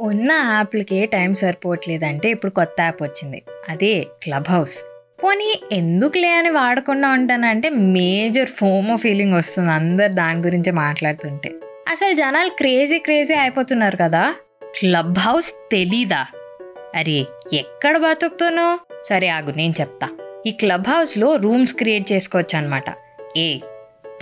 ఉన్న యాప్లకే టైం సరిపోవట్లేదంటే ఇప్పుడు కొత్త యాప్ వచ్చింది. అదే క్లబ్ హౌస్ పోనీ ఎందుకులే అని వాడకుండా ఉంటానంటే మేజర్ ఫోమో ఫీలింగ్ వస్తుంది అందరు దాని గురించి మాట్లాడుతుంటే. అసలు జనాలు క్రేజీ క్రేజీ అయిపోతున్నారు కదా. క్లబ్ హౌస్ తెలీదా? అరే ఎక్కడ బతుకుతానో సరే ఆగు నేను చెప్తా. ఈ క్లబ్ హౌస్లో రూమ్స్ క్రియేట్ చేసుకోవచ్చు అనమాట ఏ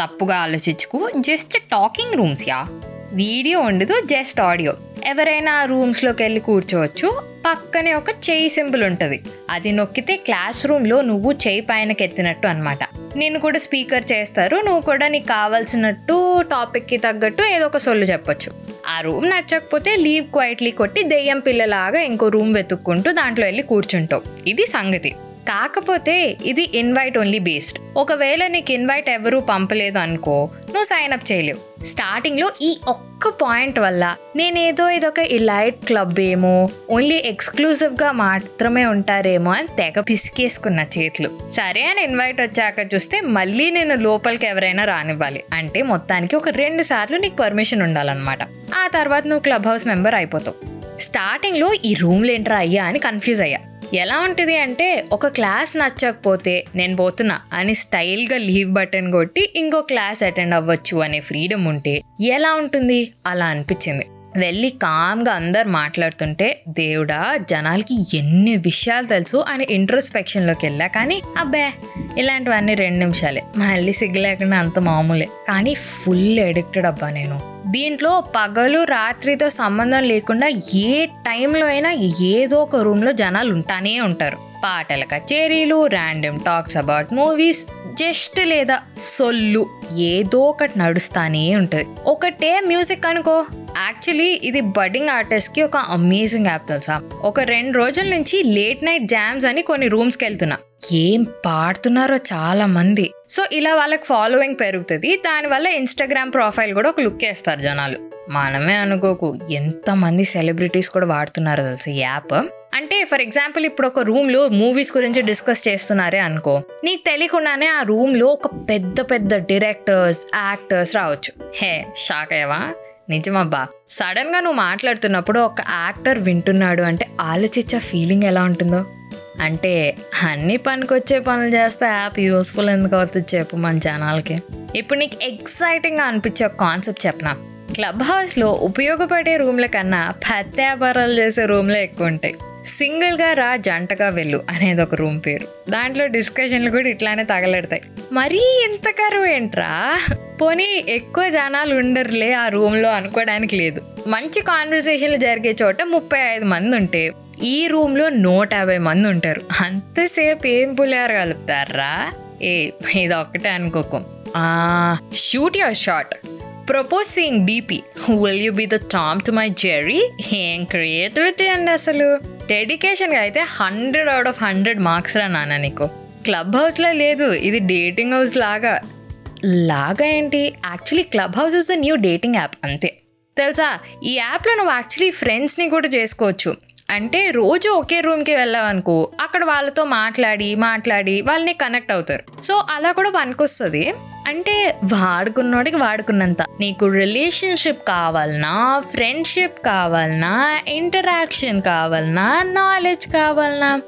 తప్పుగా ఆలోచించుకు జస్ట్ టాకింగ్ రూమ్స్ యా వీడియో ఉండదు జస్ట్ ఆడియో. ఎవరైనా ఆ రూమ్స్లోకి వెళ్ళి కూర్చోవచ్చు. పక్కనే ఒక చేయి సింబల్ ఉంటుంది. అది నొక్కితే క్లాస్ రూమ్లో నువ్వు చేయి పైనకి ఎత్తినట్టు అనమాట నేను కూడా స్పీకర్ చేస్తారు. నువ్వు కూడా నీకు కావాల్సినట్టు టాపిక్కి తగ్గట్టు ఏదో ఒక సొల్లు చెప్పొచ్చు. ఆ రూమ్ నచ్చకపోతే లీవ్ క్వైట్లీ కొట్టి దెయ్యం పిల్లలాగా ఇంకో రూమ్ వెతుక్కుంటూ దాంట్లో వెళ్ళి కూర్చుంటావు. ఇది సంగతి. కాకపోతే ఇది ఇన్వైట్ ఓన్లీ బేస్డ్ ఒకవేళ నీకు ఇన్వైట్ ఎవరూ పంపలేదు అనుకో నువ్వు సైన్ అప్ చేయలేవు. స్టార్టింగ్లో ఈ ఒక్క పాయింట్ వల్ల నేనేదో ఇదొక ఇలైట్ క్లబ్ ఏమో ఓన్లీ ఎక్స్క్లూజివ్గా మాత్రమే ఉంటారేమో అని తెగ పిసికేసుకున్న చేతులు. సరే అని ఇన్వైట్ వచ్చాక చూస్తే మళ్ళీ నేను లోపలికి ఎవరైనా రానివ్వాలి. అంటే మొత్తానికి ఒక రెండు సార్లు నీకు పర్మిషన్ ఉండాలన్నమాట. ఆ తర్వాత నువ్వు క్లబ్ హౌస్ మెంబర్ అయిపోతావు స్టార్టింగ్లో ఈ రూమ్లు ఏంట్రా అయ్యా అని కన్ఫ్యూజ్ అయ్యా. ఎలా ఉంటుంది అంటే ఒక క్లాస్ నచ్చకపోతే నేను పోతున్నా అని స్టైల్గా లీవ్ బటన్ కొట్టి ఇంకో క్లాస్ అటెండ్ అవ్వచ్చు అనే ఫ్రీడమ్ ఉంటే ఎలా ఉంటుంది? అలా అనిపించింది. వెళ్ళి కామ్గా అందరు మాట్లాడుతుంటే దేవుడా జనాలకి ఎన్ని విషయాలు తెలుసు? అని ఇంట్రోస్పెక్షన్లోకి వెళ్ళా. కానీ అబ్బే ఇలాంటివన్నీ రెండు నిమిషాలే. మళ్ళీ సిగ్గు లేకుండా అంత మామూలే. కానీ ఫుల్ ఎడిక్టెడ్ అబ్బా నేను. దీంట్లో పగలు రాత్రితో సంబంధం లేకుండా ఏ టైంలో అయినా ఏదో ఒక రూమ్లో జనాలు ఉంటానే ఉంటారు. పాటల కచేరీలు random talks about movies just లేదా సొల్లు ఏదో ఒకటి నడుస్తానే ఉంటుంది. ఒకటే మ్యూజిక్ అనుకో. యాక్చువల్లీ ఇది బడ్డింగ్ ఆర్టిస్ట్కి ఒక అమేజింగ్ యాప్ తెలుసా? ఒక రెండు రోజుల నుంచి లేట్ నైట్ జామ్స్ అని కొన్ని రూమ్స్కి వెళ్తున్నా. ఏం పాడుతున్నారో చాలా మంది సో ఇలా వాళ్ళకి ఫాలోయింగ్ పెరుగుతుంది. దానివల్ల ఇన్స్టాగ్రామ్ ప్రొఫైల్ కూడా ఒక లుక్ వేస్తారు జనాలు. మనమే అనుకోకు ఎంతమంది సెలబ్రిటీస్ కూడా వాడుతున్నారో తెలుసు యాప్ అంటే ఫర్ ఎగ్జాంపుల్ ఇప్పుడు ఒక రూమ్లో మూవీస్ గురించి డిస్కస్ చేస్తున్నారే అనుకో నీకు తెలియకుండానే ఆ రూమ్లో ఒక పెద్ద పెద్ద డైరెక్టర్స్ యాక్టర్స్ రావచ్చు. హే షాక్ అయ్యవా? నిజమబ్బా. సడన్గా నువ్వు మాట్లాడుతున్నప్పుడు ఒక యాక్టర్ వింటున్నాడు అంటే ఆలోచించే ఫీలింగ్ ఎలా ఉంటుందో? అంటే అన్ని పనికొచ్చే పనులు చేస్తే యాప్ యూస్ఫుల్ ఎందుకు అవుతుంది చెప్పు మన జనాలకి. ఇప్పుడు నీకు ఎక్సైటింగ్గా అనిపించే ఒక కాన్సెప్ట్ చెప్పనా? క్లబ్ హౌస్లో ఉపయోగపడే రూమ్ల కన్నా పత్తి వ్యాపారాలు చేసే రూమ్లే ఎక్కువ ఉంటాయి. సింగిల్గా రా జంటగా వెళ్ళు అనేది ఒక రూమ్ పేరు. దాంట్లో డిస్కషన్లు కూడా ఇట్లానే తగలెడతాయి. మరీ ఇంత కరువు ఏంట్రా? పోనీ ఎక్కువ జనాలు ఉండరులే ఆ రూమ్లో అనుకోవడానికి లేదు. మంచి కాన్వర్సేషన్లు జరిగే చోట ముప్పై ఐదు మంది ఉంటే ఈ రూమ్లో నూట యాభై మంది ఉంటారు. అంతసేపు ఏం పులిహార కలుపుతారా? ఏ ఇది ఒక్కటే అనుకోకు. Shoot your shot propose seeing DP will you be the Tom to my Jerry ఏం క్రియేటివిటీ అండి అసలు? డెడికేషన్గా అయితే hundred out of hundred marks రా నాన్న నీకు. క్లబ్ హౌస్లో లేదు ఇది డేటింగ్ హౌస్ లాగా. లాగా ఏంటి? Actually Clubhouse is the new dating app అంతే. తెలుసా? ఈ యాప్లో నువ్వు యాక్చువల్లీ ఫ్రెండ్స్ని కూడా చేసుకోవచ్చు. అంటే రోజు ఒకే రూమ్కి వెళ్ళావనుకో అక్కడ వాళ్ళతో మాట్లాడి మాట్లాడి వాళ్ళని కనెక్ట్ అవుతారు. సో అలా కూడా పనికొస్తుంది. అంటే వాడుకున్నోడికి వాడుకున్నంత. నీకు రిలేషన్షిప్ కావాలన్నా ఫ్రెండ్షిప్ కావాలన్నా ఇంటరాక్షన్ కావాలన్నా నాలెడ్జ్ కావాలన్నా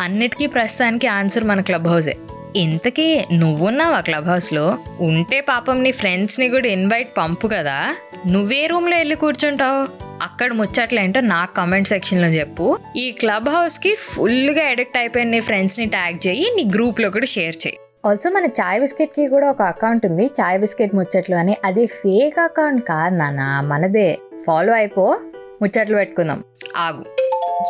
అన్నిటికీ ప్రస్తుతానికి ఆన్సర్ మన క్లబ్ హౌసే ఇంతకీ నువ్వున్నావా క్లబ్ హౌస్లో ఉంటే పాపం నీ ఫ్రెండ్స్ని కూడా ఇన్వైట్ పంపు కదా. నువ్వే రూమ్లో వెళ్ళి కూర్చుంటావు. అక్కడ ముచ్చట్లేంటో నాకు కమెంట్ సెక్షన్లో చెప్పు. ఈ క్లబ్ హౌస్కి ఫుల్గా ఎడిక్ట్ అయిపోయిన నీ ఫ్రెండ్స్ని ట్యాగ్ చేయి నీ గ్రూప్లో కూడా షేర్ చేయి. ఆల్సో మన చాయ్ బిస్కెట్కి కూడా ఒక అకౌంట్ ఉంది చాయ్ బిస్కెట్ ముచ్చట్లు అని. అది ఫేక్ అకౌంట్ కాదు నాన్న మనదే. ఫాలో అయిపో ముచ్చట్లు పెట్టుకుందాం. ఆగు.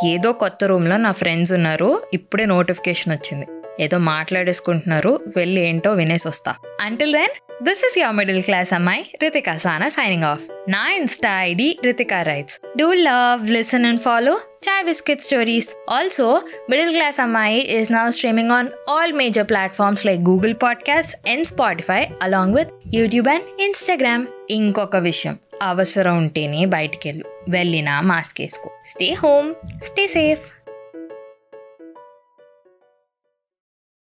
ఏదో కొత్త రూమ్లో నా ఫ్రెండ్స్ ఉన్నారు ఇప్పుడే నోటిఫికేషన్ వచ్చింది. ఏదో మాట్లాడేసుకుంటున్నారు వెళ్ళి ఏంటో వినేసి వస్తా. Until then this is your middle class అమ్మాయి రితికా సానా సైనింగ్ ఆఫ్ నా Insta ID Ritika writes do love listen and follow chai biscuit stories also middle class అమ్మాయి is now streaming on all major platforms like Google Podcast and Spotify along with YouTube and Instagram ఇంకొక విషయం అవసరం ఉంటేనే బయటికి వెళ్ళు వెళ్ళినా mask వేసుకో. Stay home stay safe